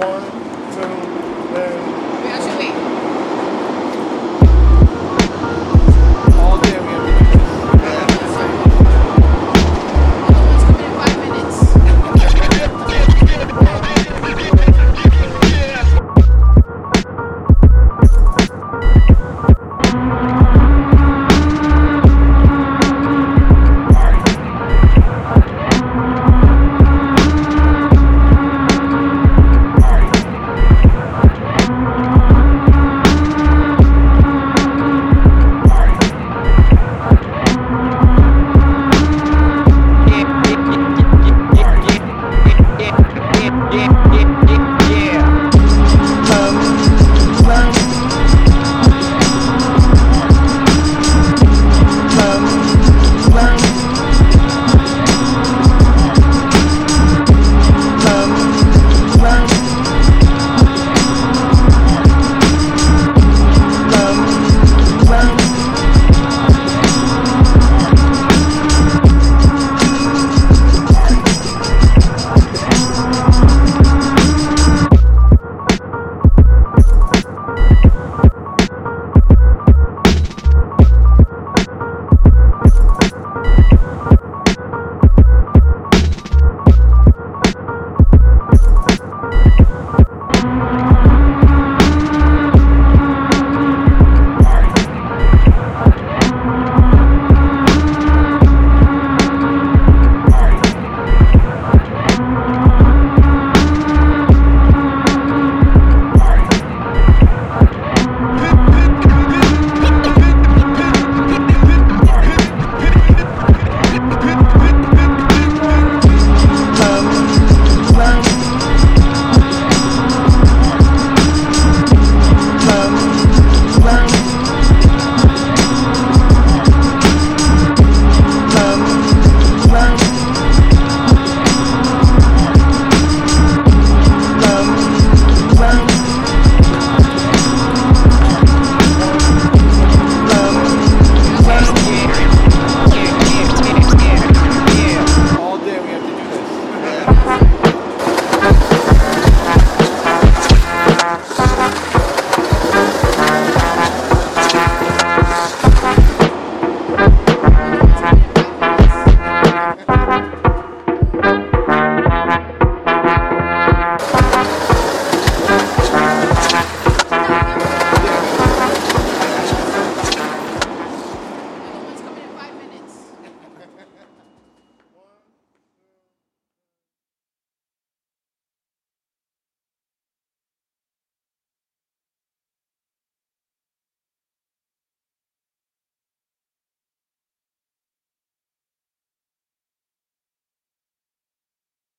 One, two,